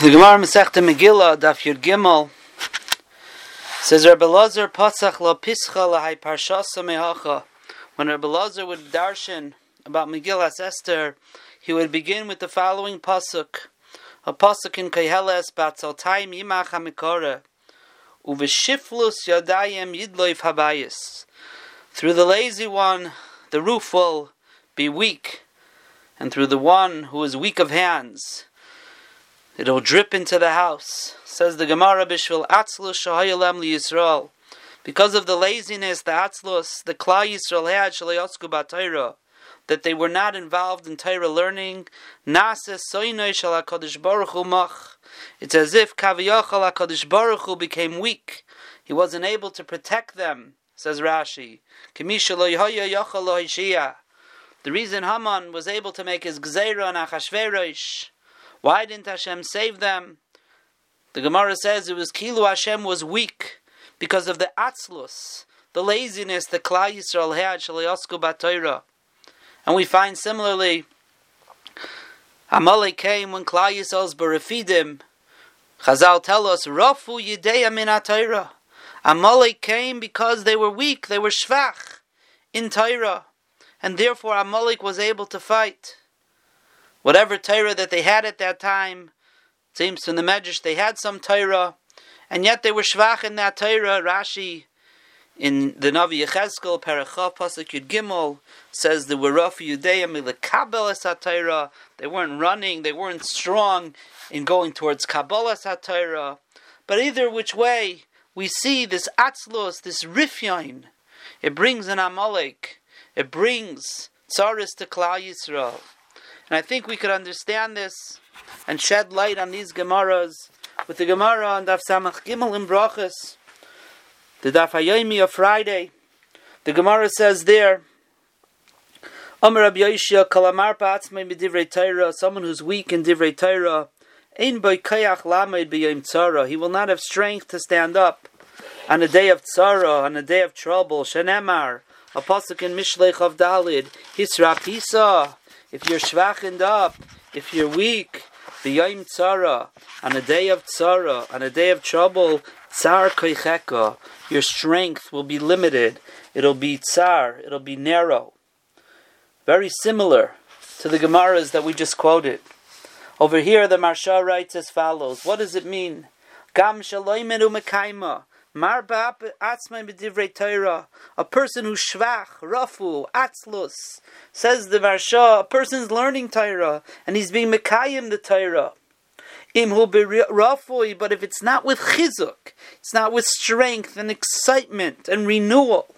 The Gemara Masechta Megillah, Daf Yud Gimel, says Rabbi Lazar Patzach lo pischa lahai parshasa mehacha. When Rabbi Lazar would darshan about Megillah Esther, he would begin with the following pasuk, a pasuk in Keheles Batzaltayim Yimach HaMikore, Uveshiflus Yadayim Yidloif Habayis. Through the lazy one, the roof will be weak, and through the one who is weak of hands, It'll drip into the house. Says the Gemara Bishvil Atzlus Shahayalem Yisrael. Because of the laziness, the Atzlus, the Klal Yisrael had Shalayosku Batayra, that they were not involved in Torah learning. Nases Soinoy Shalakadosh Baruch Hu Mach. It's as if Kaviyachal HaKadosh Baruch Hu became weak. He wasn't able to protect them, says Rashi. The reason Haman was able to make his Gzeira on Achashverosh why didn't Hashem save them? The Gemara says it was Kilu Hashem was weak because of the atzlus, the laziness the Klal Yisrael had shalayosku b'Torah. And we find similarly, Amalek came when Klal Yisrael's berefidim. Chazal tell us, Rafu Yideya min Torah. Amalek came because they were weak, they were shvach in Torah, and therefore Amalek was able to fight whatever Torah that they had at that time. It seems from the Medrash they had some Torah, and yet they were shvach in that Torah. Rashi in the Navi Yechezkel, Parachav Pasuk Yud Gimel says the rough Yudeim Kabbalah Satira. They weren't running, they weren't strong in going towards Kabbalah Satira. But either which way, we see this Atzlos, this Rifyain. It brings an Amalek. It brings Tsaris to Klal Yisrael. And I think we could understand this and shed light on these Gemaras with the Gemara on Daf Samach Gimel in Brachas, the Daf Hayomi of Friday. The Gemara says there, Amar Rabbi Yoshia Kalamar Pa'atzmei B'divrei Torah, someone who's weak in Divrei Torah, Ein Boi Kayach Lamed B'yom Tzara, he will not have strength to stand up on a day of Tzara, on a day of trouble. Shenemar, a pasuk in Mishlech of Dalid, Hisra Pisa, if you're schwachened up, if you're weak, the Yom Tzara, on a day of Tzara, on a day of trouble, Tsar Koicheka, your strength will be limited. It'll be Tsar, it'll be narrow. Very similar to the Gemaras that we just quoted. Over here, the Maharsha writes as follows What does it mean? Gam shaloimenu mekaima. A person who's shvach, rafu, atzlus, says the Maharsha, a person's learning Torah, and he's being mekayim the Torah. Imhu rafui, but if it's not with chizuk, it's not with strength and excitement and renewal,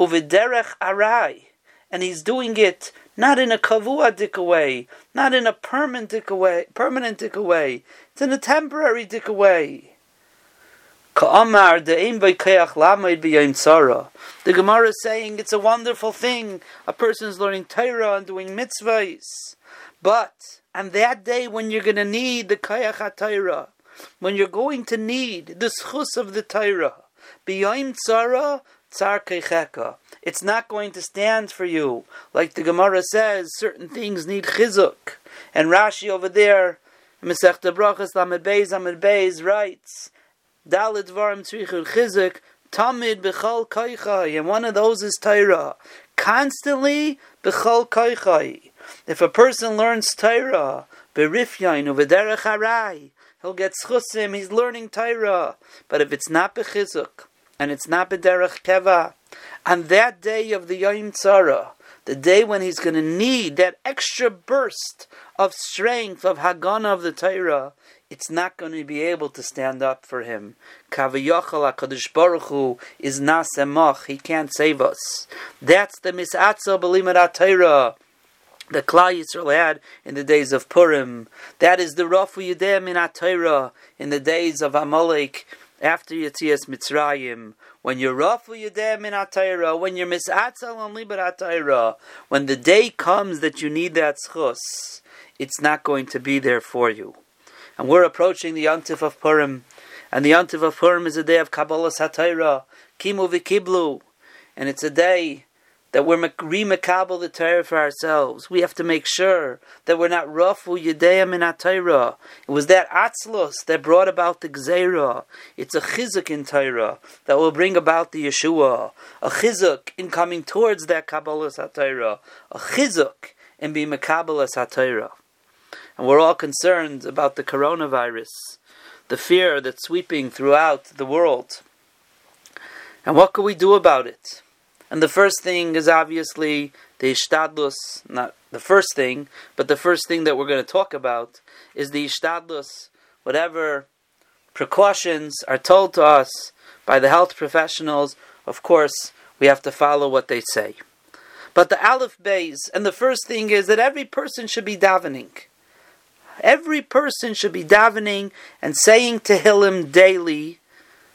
uviderech arai, and he's doing it not in a kavua way, not in a permanent way, permanent way. It's in a temporary way. The Gemara is saying it's a wonderful thing. A person is learning Torah and doing mitzvahs. But on that day when you're going to need the Kayach HaTorah, when you're going to need the schus of the Torah, b'yayim tzara, tzar keicheka. It's not going to stand for you. Like the Gemara says, certain things need chizuk. And Rashi over there, Masechta Brachas Lamed Beis Lamed Beis writes Dalit Varim Tzrichur Chizuk, Tamid Bechal Kaichai, and one of those is Torah. Constantly Bechal Kaichai. If a person learns Torah, Berifyain Uvederech Harai, he'll get schusim, he's learning Torah. But if it's not Bechizuk, and it's not Bederech Keva, on that day of the Yom Tzara, the day when he's going to need that extra burst of strength of Hagana of the Torah, it's not going to be able to stand up for him. Kaviyachal HaKadosh Baruch Hu is nasemach. He can't save us. That's the misatza b'limat the Klal Yisrael had in the days of Purim. That is the Rafu Yudem in Torah in the days of Amalek after Yetzias Mitzrayim. When you're Rafu Yudem in Torah, when you're Misatzal on Libat Torah, when the day comes that you need that schus, it's not going to be there for you. And we're approaching the Yontif of Purim. And the Yontif of Purim is a day of Kabbalah Satira, Kimu Vikiblu. And it's a day that we're remakabel the Torah for ourselves. We have to make sure that we're not rafu yedeim in Torah. It was that atzlos that brought about the gzeira. It's a chizuk in Torah that will bring about the Yeshua. A chizuk in coming towards that kabbalas HaTorah. A chizuk in being makabelas HaTorah. And we're all concerned about the coronavirus, the fear that's sweeping throughout the world. And what can we do about it? And the first thing is obviously the ishtadlus, not the first thing, but the first thing that we're going to talk about is the ishtadlus, whatever precautions are told to us by the health professionals, of course, we have to follow what they say. But the Aleph Bays, and the first thing is that every person should be davening. Every person should be davening and saying Tehillim daily,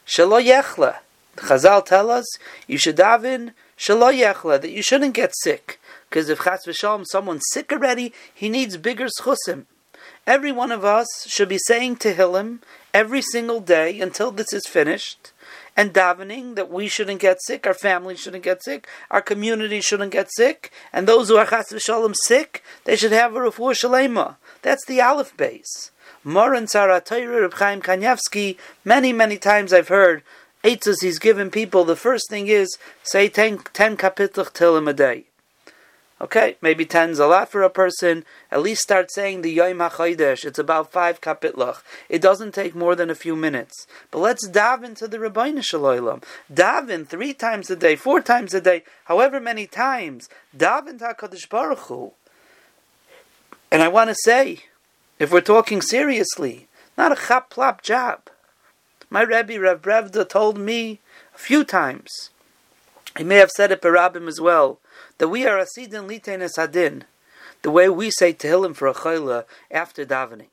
Shalo Yechla. Chazal tell us you should daven Shalo Yechla, that you shouldn't get sick. Because if Chas V'Shalom, someone's sick already, he needs bigger schusim. Every one of us should be saying Tehillim every single day until this is finished, and davening that we shouldn't get sick, our family shouldn't get sick, our community shouldn't get sick, and those who are Chas V'Shalom sick, they should have a refuah shalema. That's the Aleph base. Moran Saratayra Reb Chaim Kanievsky, many, many times I've heard Eitzes he's given people, the first thing is say 10, 10 till him a day. Okay, maybe 10's a lot for a person. At least start saying the Yom HaChodesh. It's about 5 kapitlach. It doesn't take more than a few minutes. But let's dive into the Rabbeinu Shalom. Daven three times a day, four times a day, however many times. Daven to HaKadosh Baruch Hu. And I want to say, if we're talking seriously, not a chap plop job. My Rebbe Rav Brevda told me a few times, he may have said it Parabim as well, that we are Asidin Litenes Hadin, the way we say Tehillim for a Chayla after davening.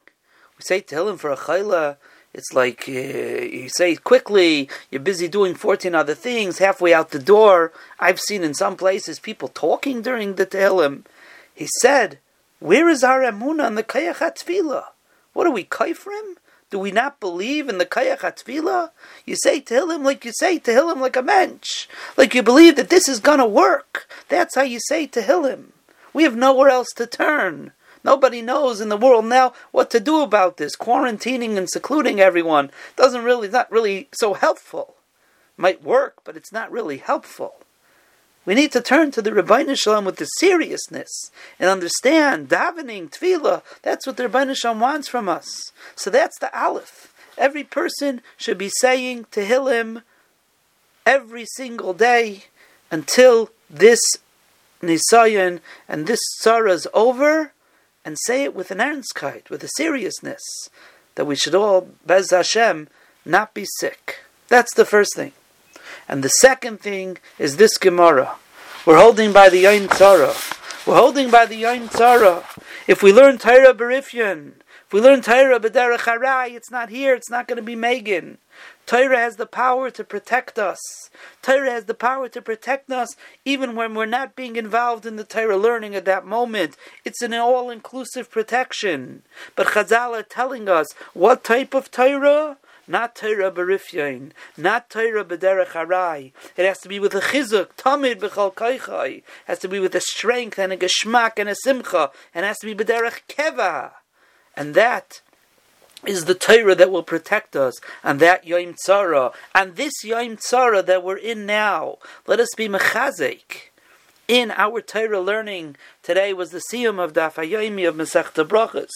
We say Tehillim for a Chayla, it's like uh, you say quickly, you're busy doing 14 other things, halfway out the door. I've seen in some places people talking during the Tehillim. He said, Where is our Emunah and the Kayach What are we, Kaifrim? Do we not believe in the Kayach HaTfilah? You say to him like you say to him like a mensch. Like you believe that this is going to work. That's how you say to him. We have nowhere else to turn. Nobody knows in the world now what to do about this. Quarantining and secluding everyone doesn't really, not really so helpful. Might work, but it's not really helpful. We need to turn to the Rabbeinu Shalom with the seriousness and understand davening, tefillah. That's what the Rabbeinu Shalom wants from us. So that's the Aleph. Every person should be saying Tehillim every single day until this Nisayan and this Tzara is over, and say it with an ernstkeit, with a seriousness, that we should all, Bez Hashem, not be sick. That's the first thing. And the second thing is this Gemara. We're holding by the Yom Tzara. We're holding by the Yom Tzara. If we learn Torah Berifyan, if we learn Torah B'derech Harai, it's not here, it's not going to be Megan. Torah has the power to protect us. Torah has the power to protect us even when we're not being involved in the Torah learning at that moment. It's an all inclusive protection. But Chazal are telling us what type of Torah? Not Torah berifyain, not Torah b'derech harai. It has to be with a chizuk, tamid b'chal kaichai. It has to be with a strength and a geschmack and a simcha, and it has to be b'derech keva. And that is the Torah that will protect us, and that Yom Tzara, and this Yom Tzara that we're in now. Let us be mechazik. In our Torah learning today was the siyum of Daf Hayomi of Masechta Brachas.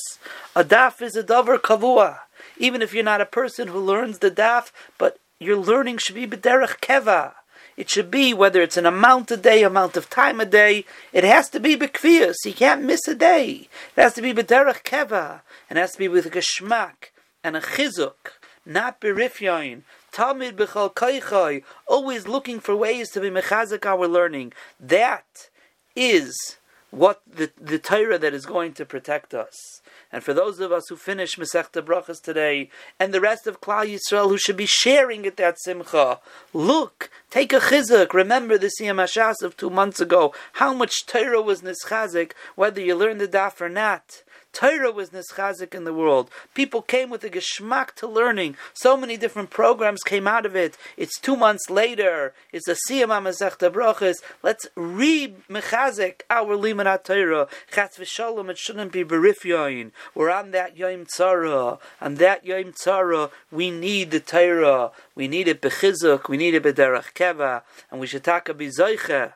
A daf is a davar kavua even if you're not a person who learns the daf, but your learning should be b'derech keva. It should be whether it's an amount a day, amount of time a day. It has to be b'kvius. You can't miss a day. It has to be b'derech keva, and it has to be with a geschmack and a chizuk, not berifyain. Talmid b'chal kaichai, always looking for ways to be mechazik our learning. That is what the, the Torah that is going to protect us. And for those of us who finish Masechta Brachas today, and the rest of Klal Yisrael who should be sharing it that simcha, look, take a chizuk. Remember the Siyam Hashas of two months ago, how much Torah was nischazik, whether you learned the daf or not. Torah was nischazik in the world. People came with a geschmack to learning. So many different programs came out of it. It's two months later. It's a siyam amazechta brachas. Let's re mechazik our limanat Torah. Chatz v'shalom. It shouldn't be berif yoin. We're on that yom tzara. On that yom tzara, we need the Torah. We need it bechizuk. We need it b'derach keva, and we should take a bizoicha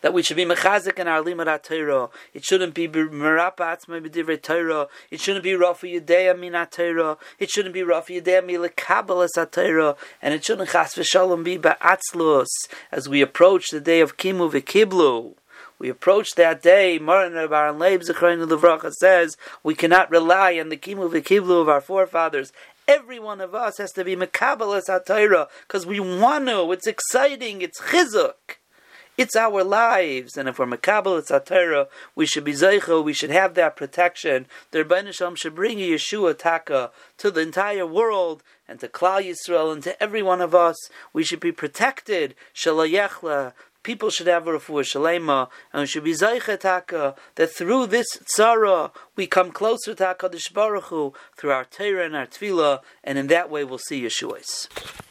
that we should be mechazik in our limud Torah. It shouldn't be merapa atzma b'divrei Torah. It shouldn't be rafa yedea min Torah. It shouldn't be rafa yedea milekabelas Torah. And it shouldn't chas v'shalom be ba'atzlos as we approach the day of kimu v'kiblu. We approach that day. Maran Baran Leib Zechreinu Levracha says we cannot rely on the kimu v'kiblu of our forefathers. Every one of us has to be mekabelas Torah because we want to. It's exciting. It's chizuk. It's our lives, and if we're makabel, it's Torah. We should be zeichel. We should have that protection. The Rebbeinu Shalom should bring a Yeshua taka to the entire world and to Klal Yisrael and to every one of us. We should be protected. Shalayechla. People should have a refuah shalema, and we should be zeichet taka that through this tzara we come closer to Hakadosh Baruch Hu through our Torah and our Tefillah, and in that way we'll see Yeshua's.